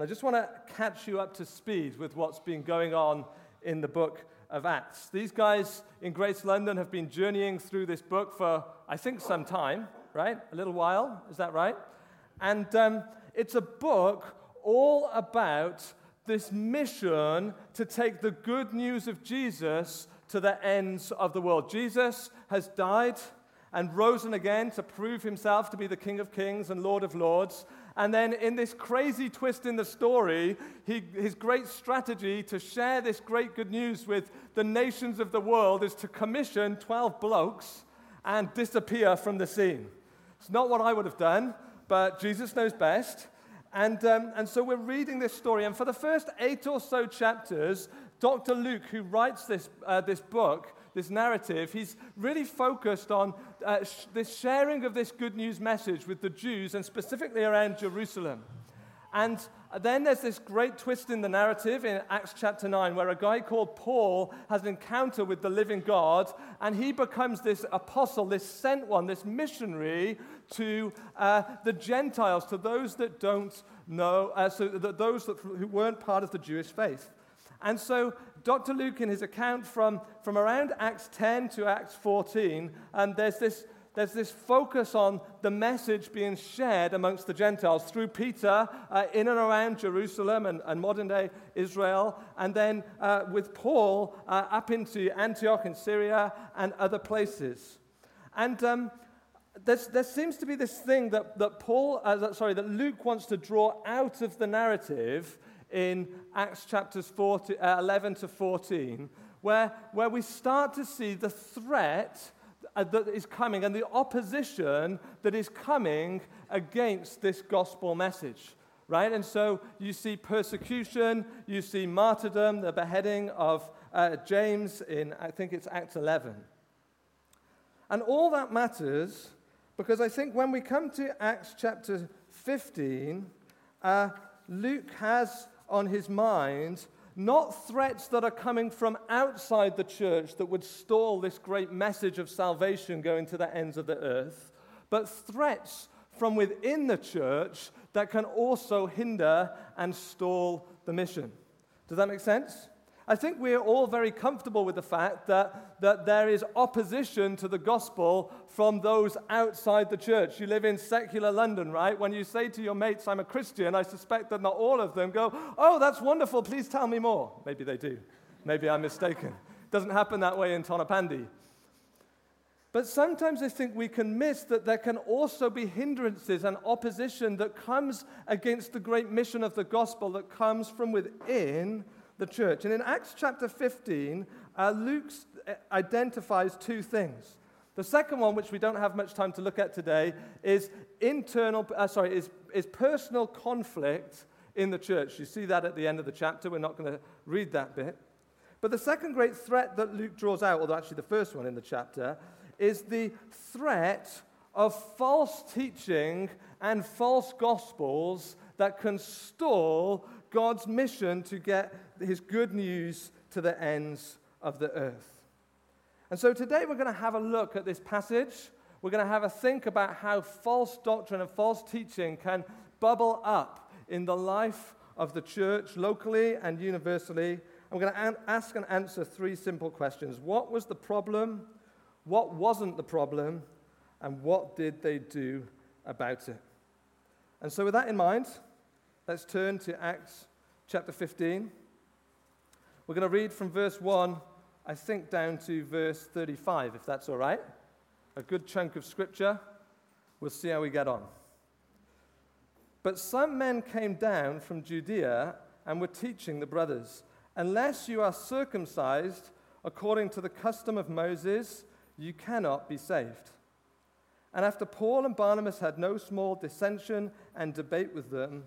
And I just want to catch you up to speed with what's been going on in the book of Acts. These guys in Grace London have been journeying through this book for, I think, some time, right? A little while, is that right? And um, it's a book all about this mission to take the good news of Jesus to the ends of the world. Jesus has died and risen again to prove himself to be the King of Kings and Lord of Lords. And then, in this crazy twist in the story, he, his great strategy to share this great good news with the nations of the world is to commission 12 blokes and disappear from the scene. It's not what I would have done, but Jesus knows best. And, um, and so we're reading this story, and for the first eight or so chapters, Dr. Luke, who writes this, uh, this book, this narrative, he's really focused on uh, sh- this sharing of this good news message with the Jews and specifically around Jerusalem. And then there's this great twist in the narrative in Acts chapter 9 where a guy called Paul has an encounter with the living God and he becomes this apostle, this sent one, this missionary to uh, the Gentiles, to those that don't know, uh, so those that, who weren't part of the Jewish faith. And so Dr. Luke, in his account from, from around Acts 10 to Acts 14, and there's this there's this focus on the message being shared amongst the Gentiles through Peter uh, in and around Jerusalem and, and modern day Israel, and then uh, with Paul uh, up into Antioch in Syria and other places. And um, there seems to be this thing that, that Paul, uh, sorry, that Luke wants to draw out of the narrative in Acts chapters 40, uh, 11 to 14, where, where we start to see the threat uh, that is coming and the opposition that is coming against this gospel message. Right? And so you see persecution, you see martyrdom, the beheading of uh, James in, I think it's Acts 11. And all that matters because I think when we come to Acts chapter 15, uh, Luke has on his mind not threats that are coming from outside the church that would stall this great message of salvation going to the ends of the earth, but threats from within the church that can also hinder and stall the mission. Does that make sense? I think we're all very comfortable with the fact that, that there is opposition to the gospel from those outside the church. You live in secular London, right? When you say to your mates, I'm a Christian, I suspect that not all of them go, Oh, that's wonderful, please tell me more. Maybe they do. Maybe I'm mistaken. Doesn't happen that way in Tonypandy. But sometimes I think we can miss that there can also be hindrances and opposition that comes against the great mission of the gospel that comes from within the church. And in Acts chapter 15, uh, Luke uh, identifies two things. The second one, which we don't have much time to look at today, is internal, uh, sorry, is, is personal conflict in the church. You see that at the end of the chapter. We're not going to read that bit. But the second great threat that Luke draws out, although actually the first one in the chapter, is the threat of false teaching and false gospels that can stall God's mission to get his good news to the ends of the earth. And so today we're going to have a look at this passage. We're going to have a think about how false doctrine and false teaching can bubble up in the life of the church locally and universally. I'm going to ask and answer three simple questions. What was the problem? What wasn't the problem? And what did they do about it? And so, with that in mind, let's turn to Acts chapter 15. We're going to read from verse 1, I think, down to verse 35, if that's all right. A good chunk of scripture. We'll see how we get on. But some men came down from Judea and were teaching the brothers, Unless you are circumcised according to the custom of Moses, you cannot be saved. And after Paul and Barnabas had no small dissension and debate with them,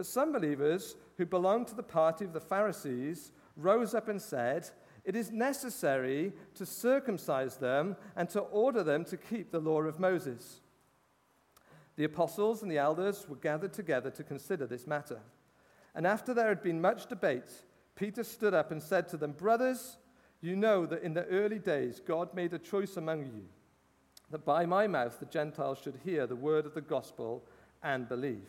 But some believers who belonged to the party of the Pharisees rose up and said, It is necessary to circumcise them and to order them to keep the law of Moses. The apostles and the elders were gathered together to consider this matter. And after there had been much debate, Peter stood up and said to them, Brothers, you know that in the early days God made a choice among you, that by my mouth the Gentiles should hear the word of the gospel and believe.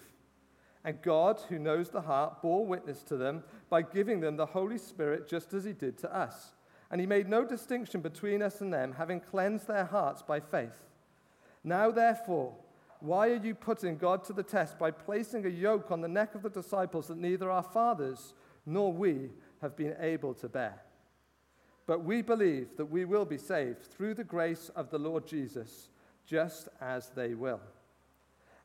And God, who knows the heart, bore witness to them by giving them the Holy Spirit just as he did to us. And he made no distinction between us and them, having cleansed their hearts by faith. Now, therefore, why are you putting God to the test by placing a yoke on the neck of the disciples that neither our fathers nor we have been able to bear? But we believe that we will be saved through the grace of the Lord Jesus, just as they will.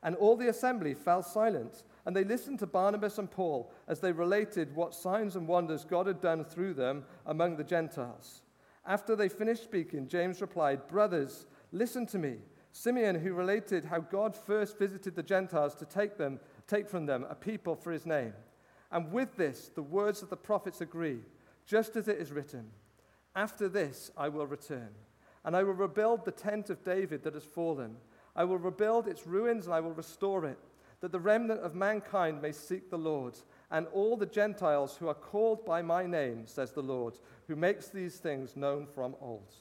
And all the assembly fell silent, and they listened to Barnabas and Paul as they related what signs and wonders God had done through them among the Gentiles. After they finished speaking, James replied, Brothers, listen to me. Simeon, who related how God first visited the Gentiles to take, them, take from them a people for his name. And with this, the words of the prophets agree, just as it is written After this, I will return, and I will rebuild the tent of David that has fallen. I will rebuild its ruins, and I will restore it, that the remnant of mankind may seek the Lord, and all the Gentiles who are called by my name, says the Lord, who makes these things known from old.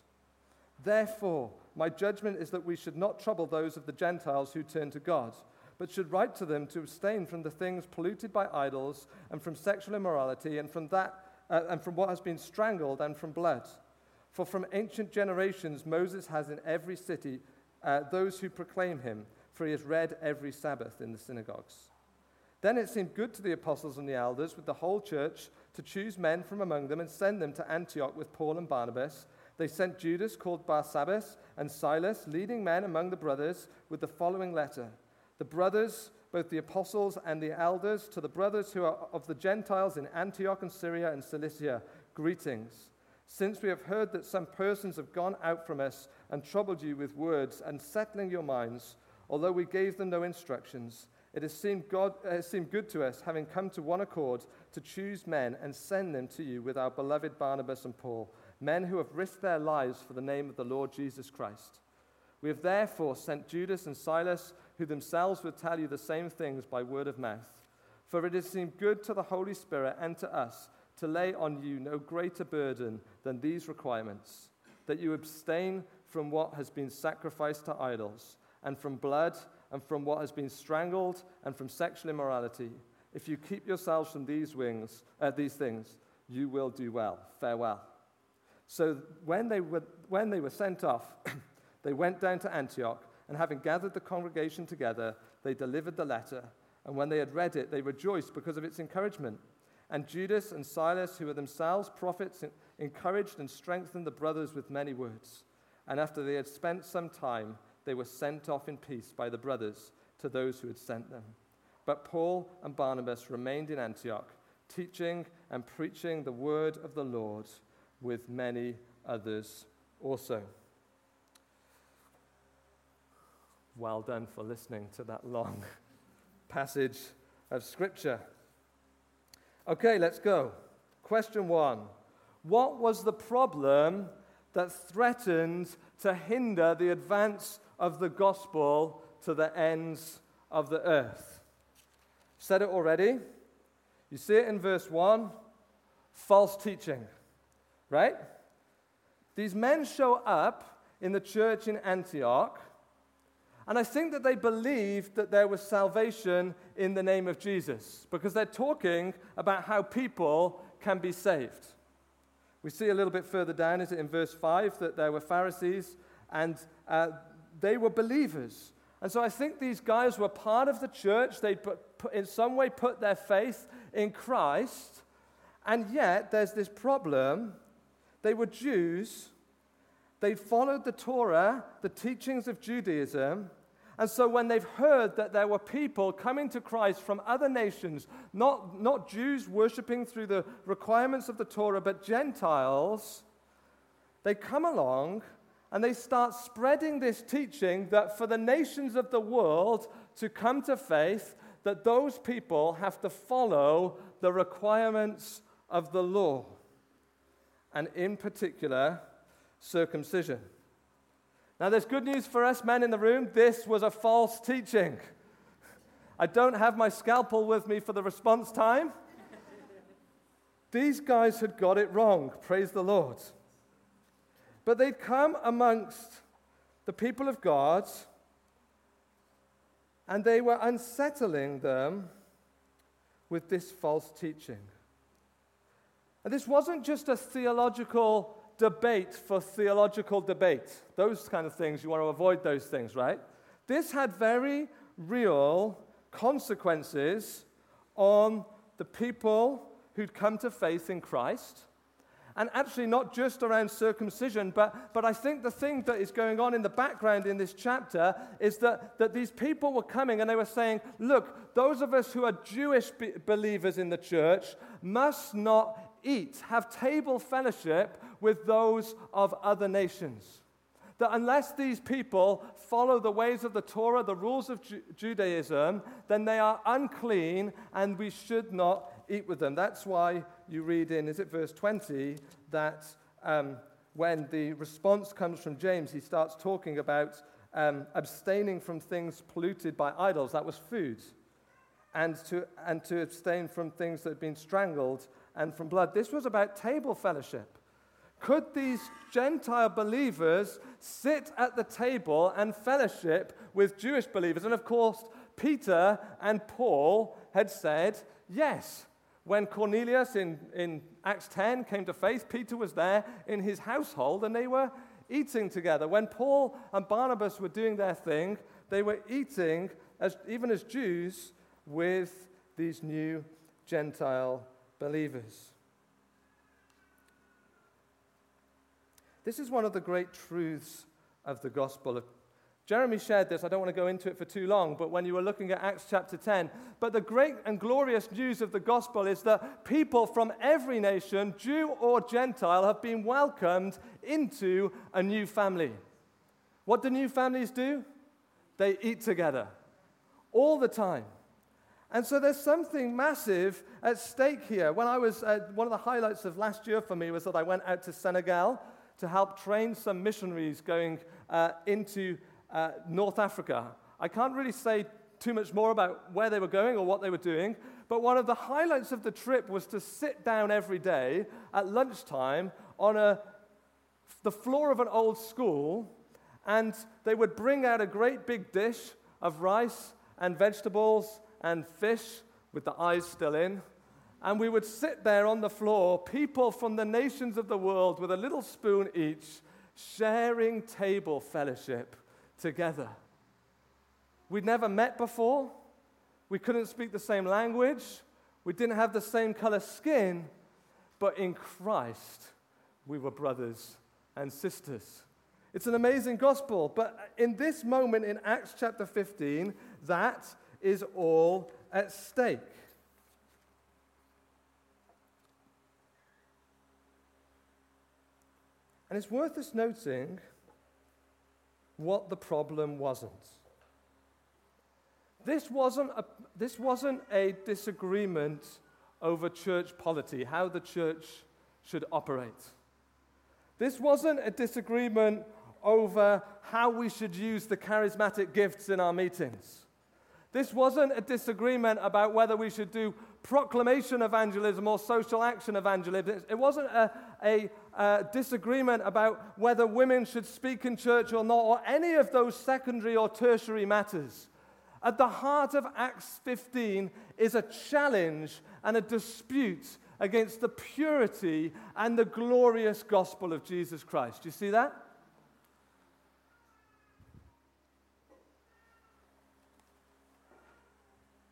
Therefore, my judgment is that we should not trouble those of the Gentiles who turn to God, but should write to them to abstain from the things polluted by idols, and from sexual immorality, and from, that, uh, and from what has been strangled, and from blood. For from ancient generations Moses has in every city uh, those who proclaim him, for he has read every Sabbath in the synagogues. Then it seemed good to the apostles and the elders with the whole church to choose men from among them and send them to Antioch with Paul and Barnabas. They sent Judas, called Barsabbas, and Silas, leading men among the brothers, with the following letter The brothers, both the apostles and the elders, to the brothers who are of the Gentiles in Antioch and Syria and Cilicia, greetings. Since we have heard that some persons have gone out from us and troubled you with words and settling your minds, although we gave them no instructions, it has seemed, God, it has seemed good to us, having come to one accord, to choose men and send them to you with our beloved Barnabas and Paul men who have risked their lives for the name of the Lord Jesus Christ. We have therefore sent Judas and Silas, who themselves will tell you the same things by word of mouth. For it has seemed good to the Holy Spirit and to us to lay on you no greater burden than these requirements that you abstain from what has been sacrificed to idols, and from blood, and from what has been strangled, and from sexual immorality. If you keep yourselves from these, wings, uh, these things, you will do well. Farewell. So when they were, when they were sent off, they went down to Antioch, and having gathered the congregation together, they delivered the letter. And when they had read it, they rejoiced because of its encouragement. And Judas and Silas, who were themselves prophets, encouraged and strengthened the brothers with many words. And after they had spent some time, they were sent off in peace by the brothers to those who had sent them. But Paul and Barnabas remained in Antioch, teaching and preaching the word of the Lord with many others also. Well done for listening to that long passage of Scripture. Okay, let's go. Question one What was the problem that threatened to hinder the advance of the gospel to the ends of the earth? Said it already. You see it in verse 1 false teaching right? These men show up in the church in Antioch, and I think that they believed that there was salvation in the name of Jesus because they're talking about how people can be saved. We see a little bit further down, is it in verse 5, that there were Pharisees and uh, they were believers. And so I think these guys were part of the church. They in some way put their faith in Christ. And yet there's this problem they were Jews. They followed the Torah, the teachings of Judaism. And so, when they've heard that there were people coming to Christ from other nations, not, not Jews worshiping through the requirements of the Torah, but Gentiles, they come along and they start spreading this teaching that for the nations of the world to come to faith, that those people have to follow the requirements of the law, and in particular, circumcision. Now, there's good news for us men in the room. This was a false teaching. I don't have my scalpel with me for the response time. These guys had got it wrong, praise the Lord. But they'd come amongst the people of God and they were unsettling them with this false teaching. And this wasn't just a theological debate for theological debate. Those kind of things, you want to avoid those things, right? This had very real consequences on the people who'd come to faith in Christ and actually, not just around circumcision, but, but I think the thing that is going on in the background in this chapter is that, that these people were coming and they were saying, Look, those of us who are Jewish be- believers in the church must not eat, have table fellowship with those of other nations. That unless these people follow the ways of the Torah, the rules of Ju- Judaism, then they are unclean and we should not eat with them. That's why you read in, is it verse 20, that um, when the response comes from James, he starts talking about um, abstaining from things polluted by idols. That was food. And to, and to abstain from things that had been strangled and from blood. This was about table fellowship. Could these Gentile believers sit at the table and fellowship with Jewish believers? And of course, Peter and Paul had said yes. When Cornelius in, in Acts 10 came to faith, Peter was there in his household and they were eating together. When Paul and Barnabas were doing their thing, they were eating, as, even as Jews, with these new Gentile believers. This is one of the great truths of the gospel of Jeremy shared this. I don't want to go into it for too long, but when you were looking at Acts chapter 10, but the great and glorious news of the gospel is that people from every nation, Jew or Gentile, have been welcomed into a new family. What do new families do? They eat together all the time. And so there's something massive at stake here. When I was, uh, one of the highlights of last year for me was that I went out to Senegal to help train some missionaries going uh, into uh, North Africa. I can't really say too much more about where they were going or what they were doing, but one of the highlights of the trip was to sit down every day at lunchtime on a, the floor of an old school, and they would bring out a great big dish of rice and vegetables and fish with the eyes still in. And we would sit there on the floor, people from the nations of the world with a little spoon each, sharing table fellowship together. We'd never met before. We couldn't speak the same language. We didn't have the same color skin. But in Christ, we were brothers and sisters. It's an amazing gospel. But in this moment in Acts chapter 15, that is all at stake. And it's worth us noting what the problem wasn't. This wasn't a, this wasn't a disagreement over church polity, how the church should operate. This wasn't a disagreement over how we should use the charismatic gifts in our meetings. This wasn't a disagreement about whether we should do proclamation evangelism or social action evangelism. It wasn't a, a, a, disagreement about whether women should speak in church or not, or any of those secondary or tertiary matters. At the heart of Acts 15 is a challenge and a dispute against the purity and the glorious gospel of Jesus Christ. Do you see that?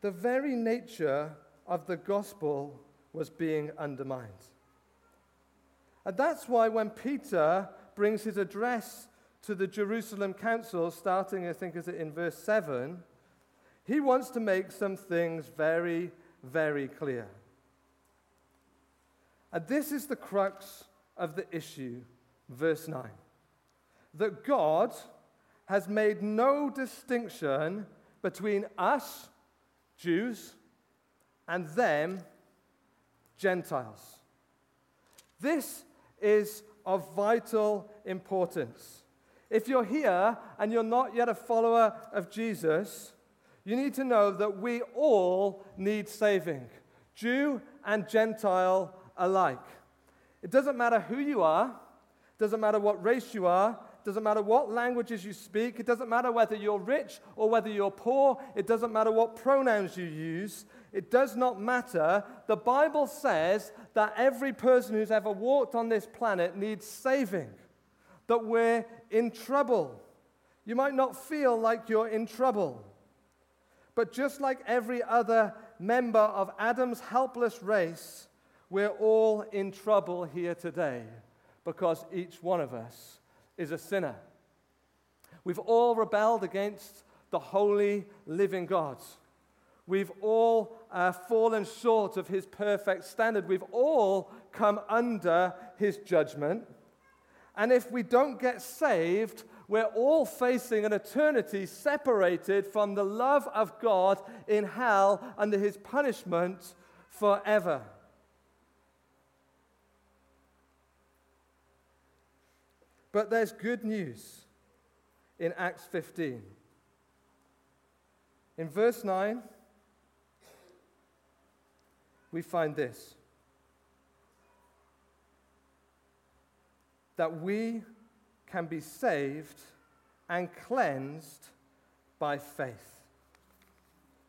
the very nature of the gospel was being undermined. And that's why when Peter brings his address to the Jerusalem council, starting, I think, is it in verse 7, he wants to make some things very, very clear. And this is the crux of the issue, verse 9 that God has made no distinction between us Jews, and them, Gentiles. This is of vital importance. If you're here and you're not yet a follower of Jesus, you need to know that we all need saving, Jew and Gentile alike. It doesn't matter who you are, doesn't matter what race you are, doesn't matter what languages you speak, it doesn't matter whether you're rich or whether you're poor, it doesn't matter what pronouns you use, it does not matter. The Bible says that every person who's ever walked on this planet needs saving, that we're in trouble. You might not feel like you're in trouble. But just like every other member of Adam's helpless race, we're all in trouble here today because each one of us is a sinner. We've all rebelled against the holy, living God. We've all uh, fallen short of his perfect standard. We've all come under his judgment. And if we don't get saved, we're all facing an eternity separated from the love of God in hell under his punishment forever. But there's good news in Acts 15. In verse 9, we find this that we can be saved and cleansed by faith.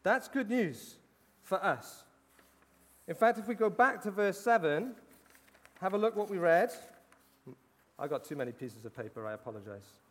That's good news for us. In fact, if we go back to verse 7, have a look what we read. I got too many pieces of paper, I apologize.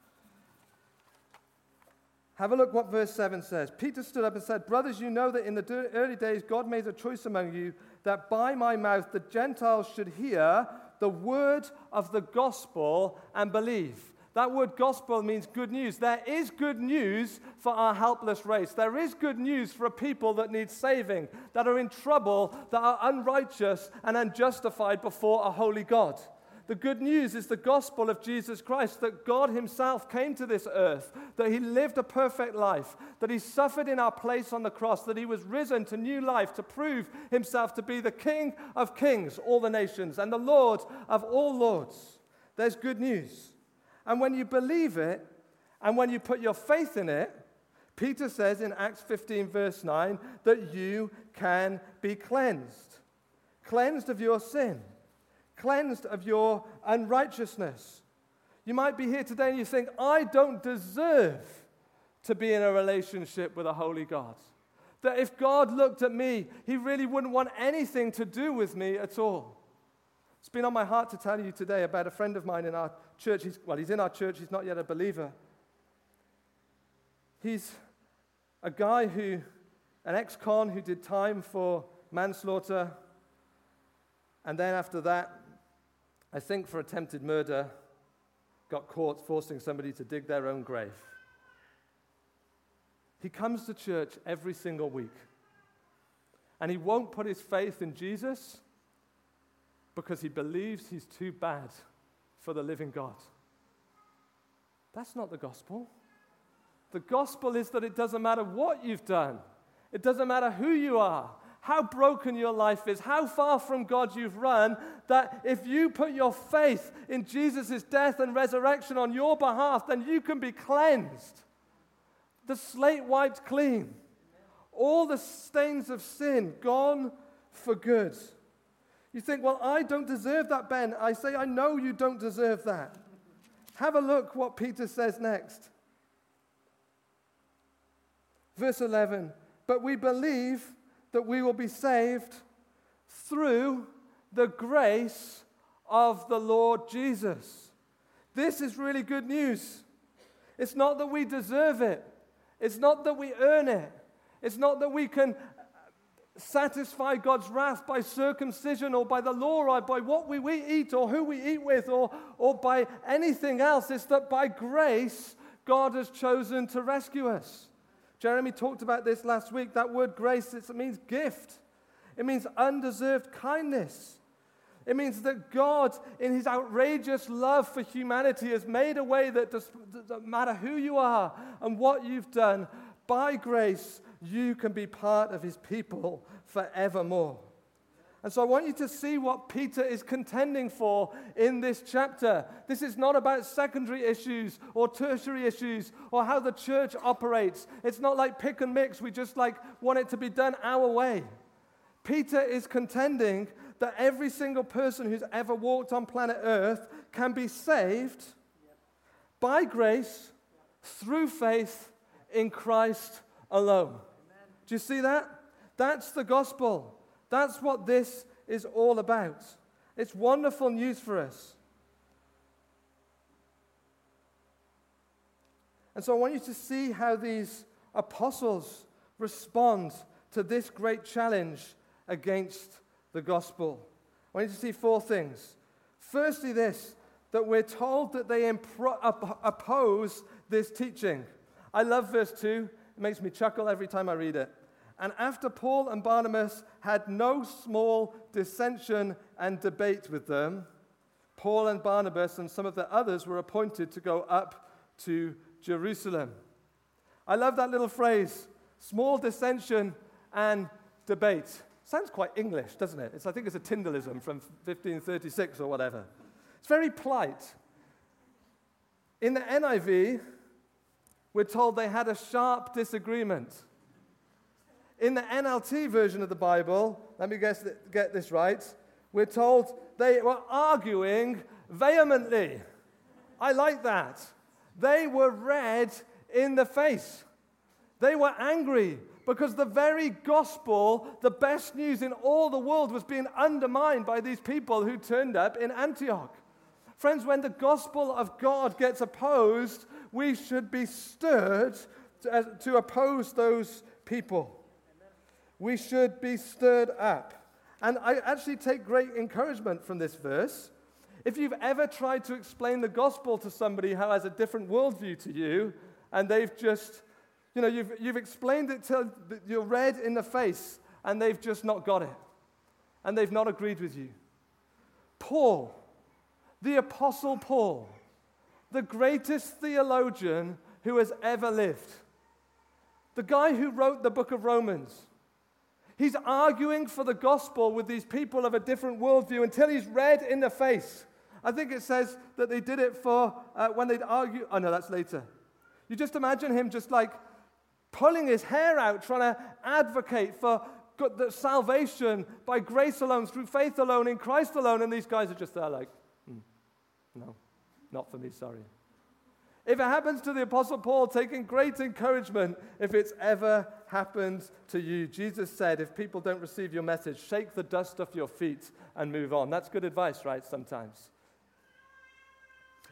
Have a look what verse 7 says. Peter stood up and said, Brothers, you know that in the early days God made a choice among you that by my mouth the Gentiles should hear the word of the gospel and believe. That word gospel means good news. There is good news for our helpless race. There is good news for a people that need saving, that are in trouble, that are unrighteous and unjustified before a holy God. The good news is the gospel of Jesus Christ that God Himself came to this earth, that He lived a perfect life, that He suffered in our place on the cross, that He was risen to new life to prove Himself to be the King of kings, all the nations, and the Lord of all lords. There's good news. And when you believe it, and when you put your faith in it, Peter says in Acts 15, verse 9, that you can be cleansed. Cleansed of your sin cleansed of your unrighteousness. You might be here today and you think, I don't deserve to be in a relationship with a holy God. That if God looked at me, he really wouldn't want anything to do with me at all. It's been on my heart to tell you today about a friend of mine in our church. He's, well, he's in our church, he's not yet a believer. He's a guy who, an ex con who did time for manslaughter, and then after that, I think for attempted murder, got caught forcing somebody to dig their own grave. He comes to church every single week. And he won't put his faith in Jesus because he believes he's too bad for the living God. That's not the gospel. The gospel is that it doesn't matter what you've done, it doesn't matter who you are, how broken your life is, how far from God you've run, that if you put your faith in Jesus' death and resurrection on your behalf, then you can be cleansed. The slate wiped clean. All the stains of sin gone for good. You think, well, I don't deserve that, Ben. I say, I know you don't deserve that. Have a look what Peter says next. Verse 11 But we believe that we will be saved through the grace of the Lord Jesus. This is really good news. It's not that we deserve it, it's not that we earn it, it's not that we can satisfy God's wrath by circumcision or by the law or by what we, we eat or who we eat with or, or by anything else. It's that by grace, God has chosen to rescue us. Jeremy talked about this last week. That word grace, it means gift, it means undeserved kindness. It means that God, in his outrageous love for humanity, has made a way that doesn't matter who you are and what you've done, by grace, you can be part of his people forevermore. And so I want you to see what Peter is contending for in this chapter. This is not about secondary issues or tertiary issues or how the church operates. It's not like pick and mix. We just like want it to be done our way. Peter is contending that every single person who's ever walked on planet Earth can be saved by grace through faith in Christ alone. Do you see that? That's the gospel. That's what this is all about. It's wonderful news for us. And so I want you to see how these apostles respond to this great challenge against the gospel. I want you to see four things. Firstly, this that we're told that they impro- oppose this teaching. I love verse 2. It makes me chuckle every time I read it. And after Paul and Barnabas had no small dissension and debate with them, Paul and Barnabas and some of the others were appointed to go up to Jerusalem. I love that little phrase small dissension and debate. Sounds quite English, doesn't it? It's, I think it's a Tyndalism from 1536 or whatever. It's very polite. In the NIV, we're told they had a sharp disagreement. In the NLT version of the Bible, let me guess, get this right, we're told they were arguing vehemently. I like that. They were red in the face. They were angry because the very gospel, the best news in all the world, was being undermined by these people who turned up in Antioch. Friends, when the gospel of God gets opposed, we should be stirred to, uh, to oppose those people we should be stirred up. And I actually take great encouragement from this verse. If you've ever tried to explain the gospel to somebody who has a different worldview to you, and they've just, you know, you've, you've explained it till you're red in the face, and they've just not got it, and they've not agreed with you. Paul, the Apostle Paul, the greatest theologian who has ever lived, the guy who wrote the book of Romans, He's arguing for the gospel with these people of a different worldview until he's red in the face. I think it says that they did it for uh, when they'd argue. Oh, no, that's later. You just imagine him just like pulling his hair out, trying to advocate for the salvation by grace alone, through faith alone, in Christ alone. And these guys are just there like, hmm, no, not for me, sorry. If it happens to the Apostle Paul, taking great encouragement if it's ever happened to you. Jesus said, if people don't receive your message, shake the dust off your feet and move on. That's good advice, right? Sometimes.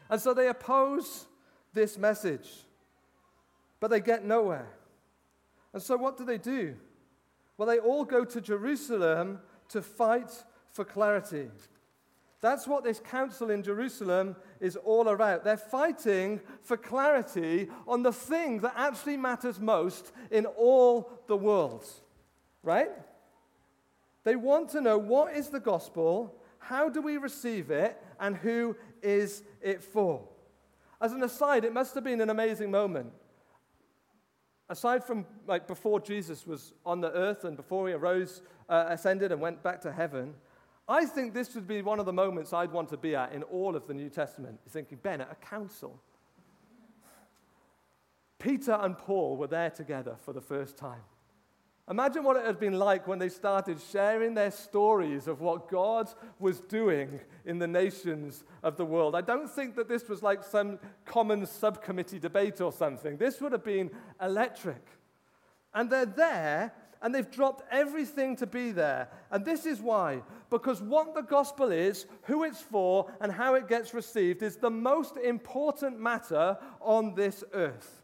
And so they oppose this message, but they get nowhere. And so what do they do? Well, they all go to Jerusalem to fight for clarity. That's what this council in Jerusalem is all about. They're fighting for clarity on the thing that actually matters most in all the world, right? They want to know what is the gospel, how do we receive it, and who is it for? As an aside, it must have been an amazing moment. Aside from like before Jesus was on the earth and before he arose, uh, ascended, and went back to heaven, I think this would be one of the moments I'd want to be at in all of the New Testament. Thinking, Ben, at a council. Peter and Paul were there together for the first time. Imagine what it had been like when they started sharing their stories of what God was doing in the nations of the world. I don't think that this was like some common subcommittee debate or something. This would have been electric. And they're there and they've dropped everything to be there. And this is why. Because what the gospel is, who it's for, and how it gets received is the most important matter on this earth.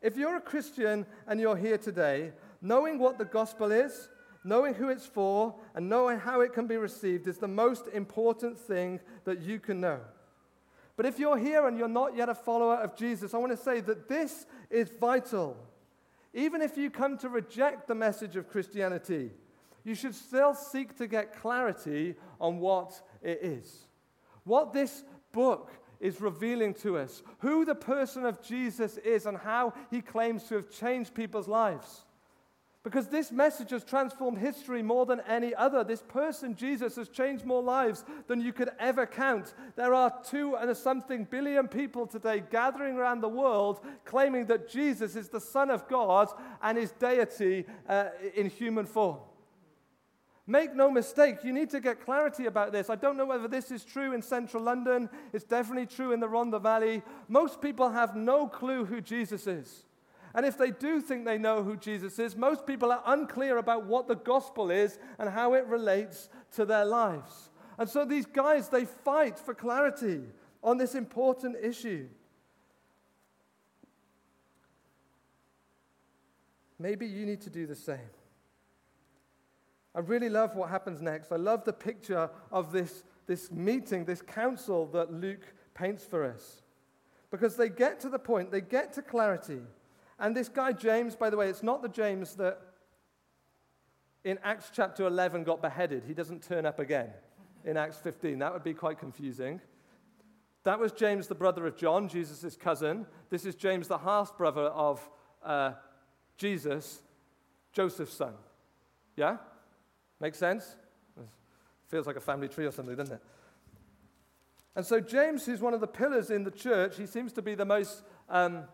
If you're a Christian and you're here today, knowing what the gospel is, knowing who it's for, and knowing how it can be received is the most important thing that you can know. But if you're here and you're not yet a follower of Jesus, I want to say that this is vital. Even if you come to reject the message of Christianity, you should still seek to get clarity on what it is. What this book is revealing to us who the person of Jesus is and how he claims to have changed people's lives. Because this message has transformed history more than any other. This person, Jesus, has changed more lives than you could ever count. There are two and a something billion people today gathering around the world claiming that Jesus is the Son of God and his deity uh, in human form. Make no mistake, you need to get clarity about this. I don't know whether this is true in central London. It's definitely true in the Rhondda Valley. Most people have no clue who Jesus is. And if they do think they know who Jesus is, most people are unclear about what the gospel is and how it relates to their lives. And so these guys, they fight for clarity on this important issue. Maybe you need to do the same. I really love what happens next. I love the picture of this, this meeting, this council that Luke paints for us. Because they get to the point, they get to clarity. And this guy, James, by the way, it's not the James that in Acts chapter 11 got beheaded. He doesn't turn up again in Acts 15. That would be quite confusing. That was James, the brother of John, Jesus' cousin. This is James, the half brother of uh, Jesus, Joseph's son. Yeah? Makes sense? Feels like a family tree or something, doesn't it? And so, James, who's one of the pillars in the church, he seems to be the most um,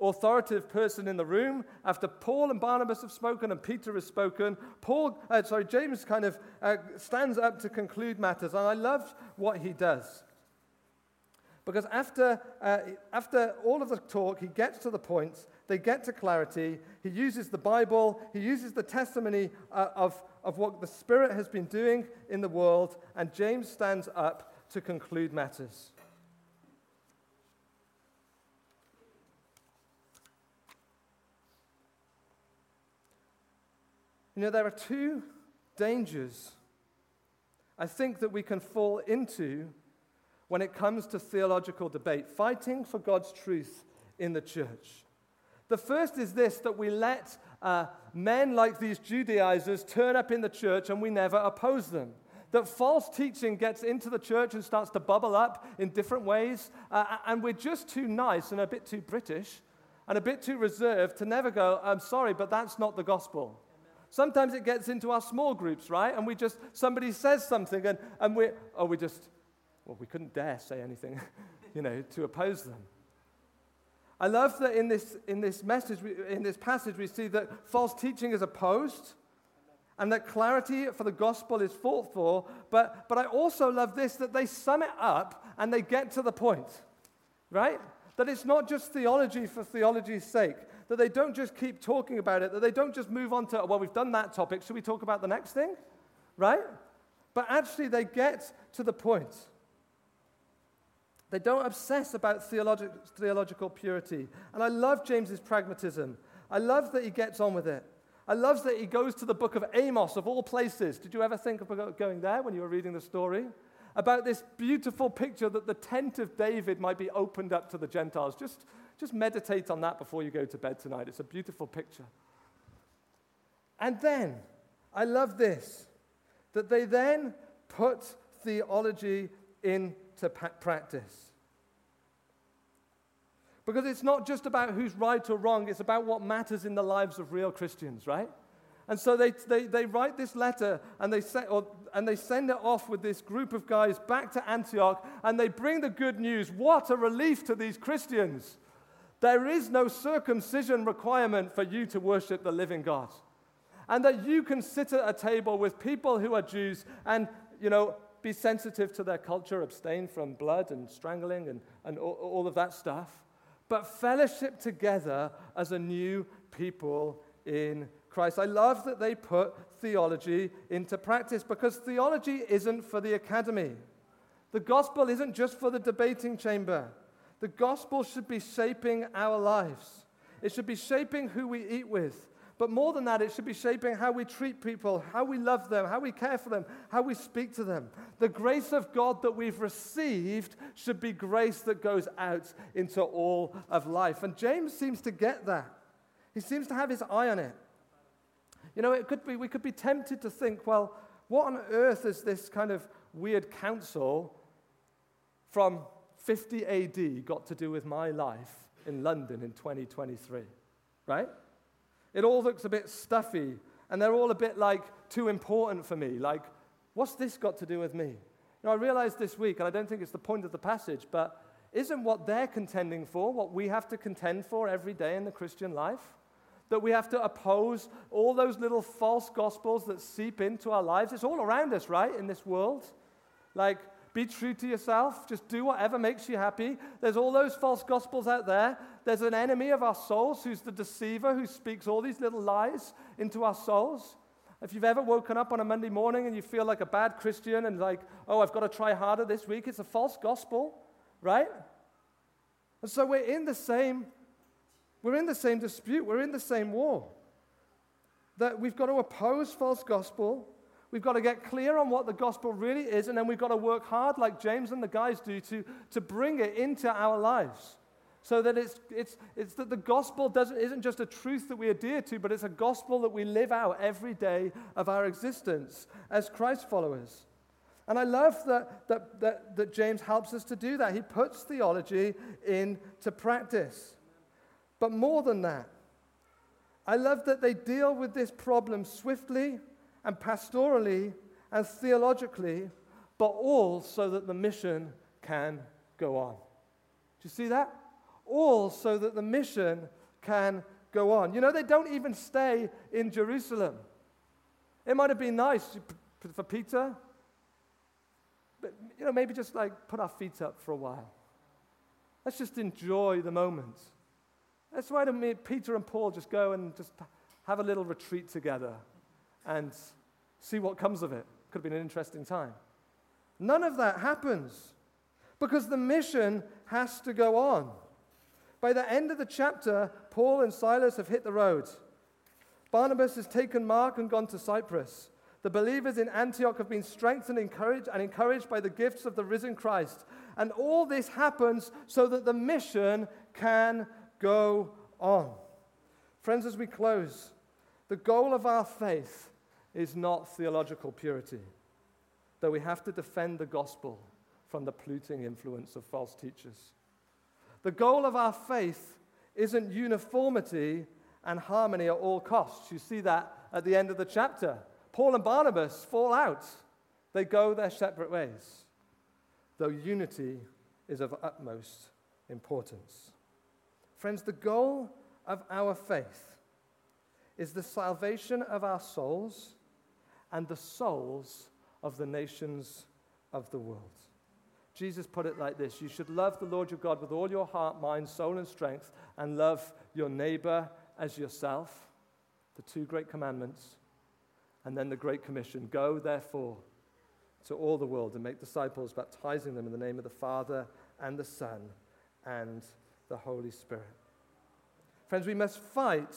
authoritative person in the room. After Paul and Barnabas have spoken and Peter has spoken, Paul, uh, sorry, James kind of uh, stands up to conclude matters. And I love what he does. Because after, uh, after all of the talk, he gets to the points, they get to clarity. He uses the Bible, he uses the testimony uh, of, of what the Spirit has been doing in the world, and James stands up to conclude matters. You know, there are two dangers I think that we can fall into when it comes to theological debate, fighting for God's truth in the church. The first is this that we let uh, men like these Judaizers turn up in the church and we never oppose them. That false teaching gets into the church and starts to bubble up in different ways, uh, and we're just too nice and a bit too British and a bit too reserved to never go, I'm sorry, but that's not the gospel. Sometimes it gets into our small groups, right? And we just, somebody says something and, and we, oh, we just, well, we couldn't dare say anything, you know, to oppose them. I love that in this, in this message, in this passage, we see that false teaching is opposed and that clarity for the gospel is fought for. But, but I also love this that they sum it up and they get to the point, right? That it's not just theology for theology's sake, that they don't just keep talking about it, that they don't just move on to, oh, well, we've done that topic, should we talk about the next thing? Right? But actually, they get to the point. They don't obsess about theologi- theological purity. And I love James's pragmatism. I love that he gets on with it. I love that he goes to the book of Amos, of all places. Did you ever think of going there when you were reading the story? About this beautiful picture that the tent of David might be opened up to the Gentiles. Just, just meditate on that before you go to bed tonight. It's a beautiful picture. And then, I love this that they then put theology into practice. Because it's not just about who's right or wrong, it's about what matters in the lives of real Christians, right? And so they, they, they write this letter and they, say, or, and they send it off with this group of guys back to Antioch and they bring the good news. What a relief to these Christians! There is no circumcision requirement for you to worship the living God. And that you can sit at a table with people who are Jews and, you know, be sensitive to their culture, abstain from blood and strangling and, and all, all of that stuff, but fellowship together as a new people in Christ. I love that they put theology into practice because theology isn't for the academy. The gospel isn't just for the debating chamber. The gospel should be shaping our lives. It should be shaping who we eat with. But more than that, it should be shaping how we treat people, how we love them, how we care for them, how we speak to them. The grace of God that we've received should be grace that goes out into all of life. And James seems to get that. He seems to have his eye on it. You know, it could be, we could be tempted to think, well, what on earth is this kind of weird council from 50 AD got to do with my life in London in 2023? Right? It all looks a bit stuffy, and they're all a bit like too important for me. Like, what's this got to do with me? You know, I realized this week, and I don't think it's the point of the passage, but isn't what they're contending for what we have to contend for every day in the Christian life? That we have to oppose all those little false gospels that seep into our lives. It's all around us, right, in this world? Like, be true to yourself. Just do whatever makes you happy. There's all those false gospels out there. There's an enemy of our souls who's the deceiver who speaks all these little lies into our souls. If you've ever woken up on a Monday morning and you feel like a bad Christian and like, oh, I've got to try harder this week, it's a false gospel, right? And so we're in the same, we're in the same dispute, we're in the same war. That we've got to oppose false gospel We've got to get clear on what the gospel really is, and then we've got to work hard, like James and the guys do, to, to bring it into our lives. So that it's, it's, it's that the gospel doesn't, isn't just a truth that we adhere to, but it's a gospel that we live out every day of our existence as Christ followers. And I love that, that, that, that James helps us to do that. He puts theology into practice. But more than that, I love that they deal with this problem swiftly and pastorally and theologically, but all so that the mission can go on. Do you see that? All so that the mission can go on. You know, they don't even stay in Jerusalem. It might have been nice for Peter, but, you know, maybe just like put our feet up for a while. Let's just enjoy the moment. That's why Peter and Paul just go and just have a little retreat together and see what comes of it. Could have been an interesting time. None of that happens because the mission has to go on. By the end of the chapter, Paul and Silas have hit the road. Barnabas has taken Mark and gone to Cyprus. The believers in Antioch have been strengthened encouraged, and encouraged by the gifts of the risen Christ. And all this happens so that the mission can go on. Friends, as we close, the goal of our faith is not theological purity, though we have to defend the gospel from the polluting influence of false teachers. The goal of our faith isn't uniformity and harmony at all costs. You see that at the end of the chapter. Paul and Barnabas fall out, they go their separate ways, though unity is of utmost importance. Friends, the goal of our faith is the salvation of our souls and the souls of the nations of the world. Jesus put it like this You should love the Lord your God with all your heart, mind, soul, and strength, and love your neighbor as yourself. The two great commandments. And then the Great Commission Go, therefore, to all the world and make disciples, baptizing them in the name of the Father and the Son and the Holy Spirit. Friends, we must fight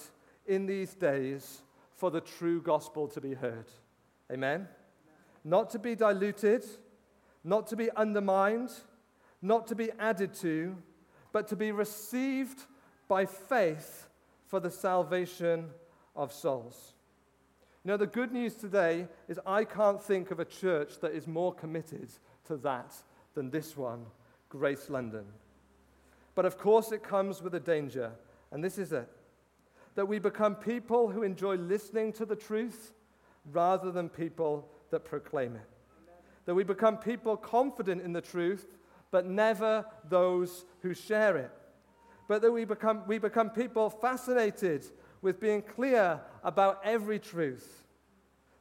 in these days for the true gospel to be heard. Amen? Not to be diluted, not to be undermined, not to be added to, but to be received by faith for the salvation of souls. You know, the good news today is I can't think of a church that is more committed to that than this one, Grace London. But of course, it comes with a danger, and this is it that we become people who enjoy listening to the truth rather than people that proclaim it. That we become people confident in the truth, but never those who share it. But that we become, we become people fascinated with being clear about every truth.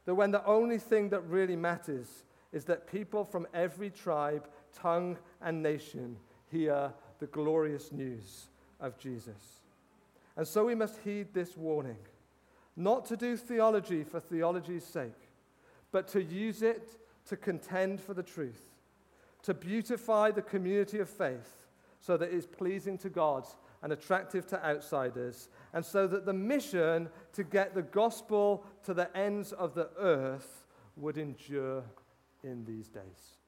That when the only thing that really matters is that people from every tribe, tongue, and nation hear the glorious news of Jesus. And so we must heed this warning not to do theology for theology's sake, but to use it to contend for the truth, to beautify the community of faith so that it is pleasing to God and attractive to outsiders, and so that the mission to get the gospel to the ends of the earth would endure in these days.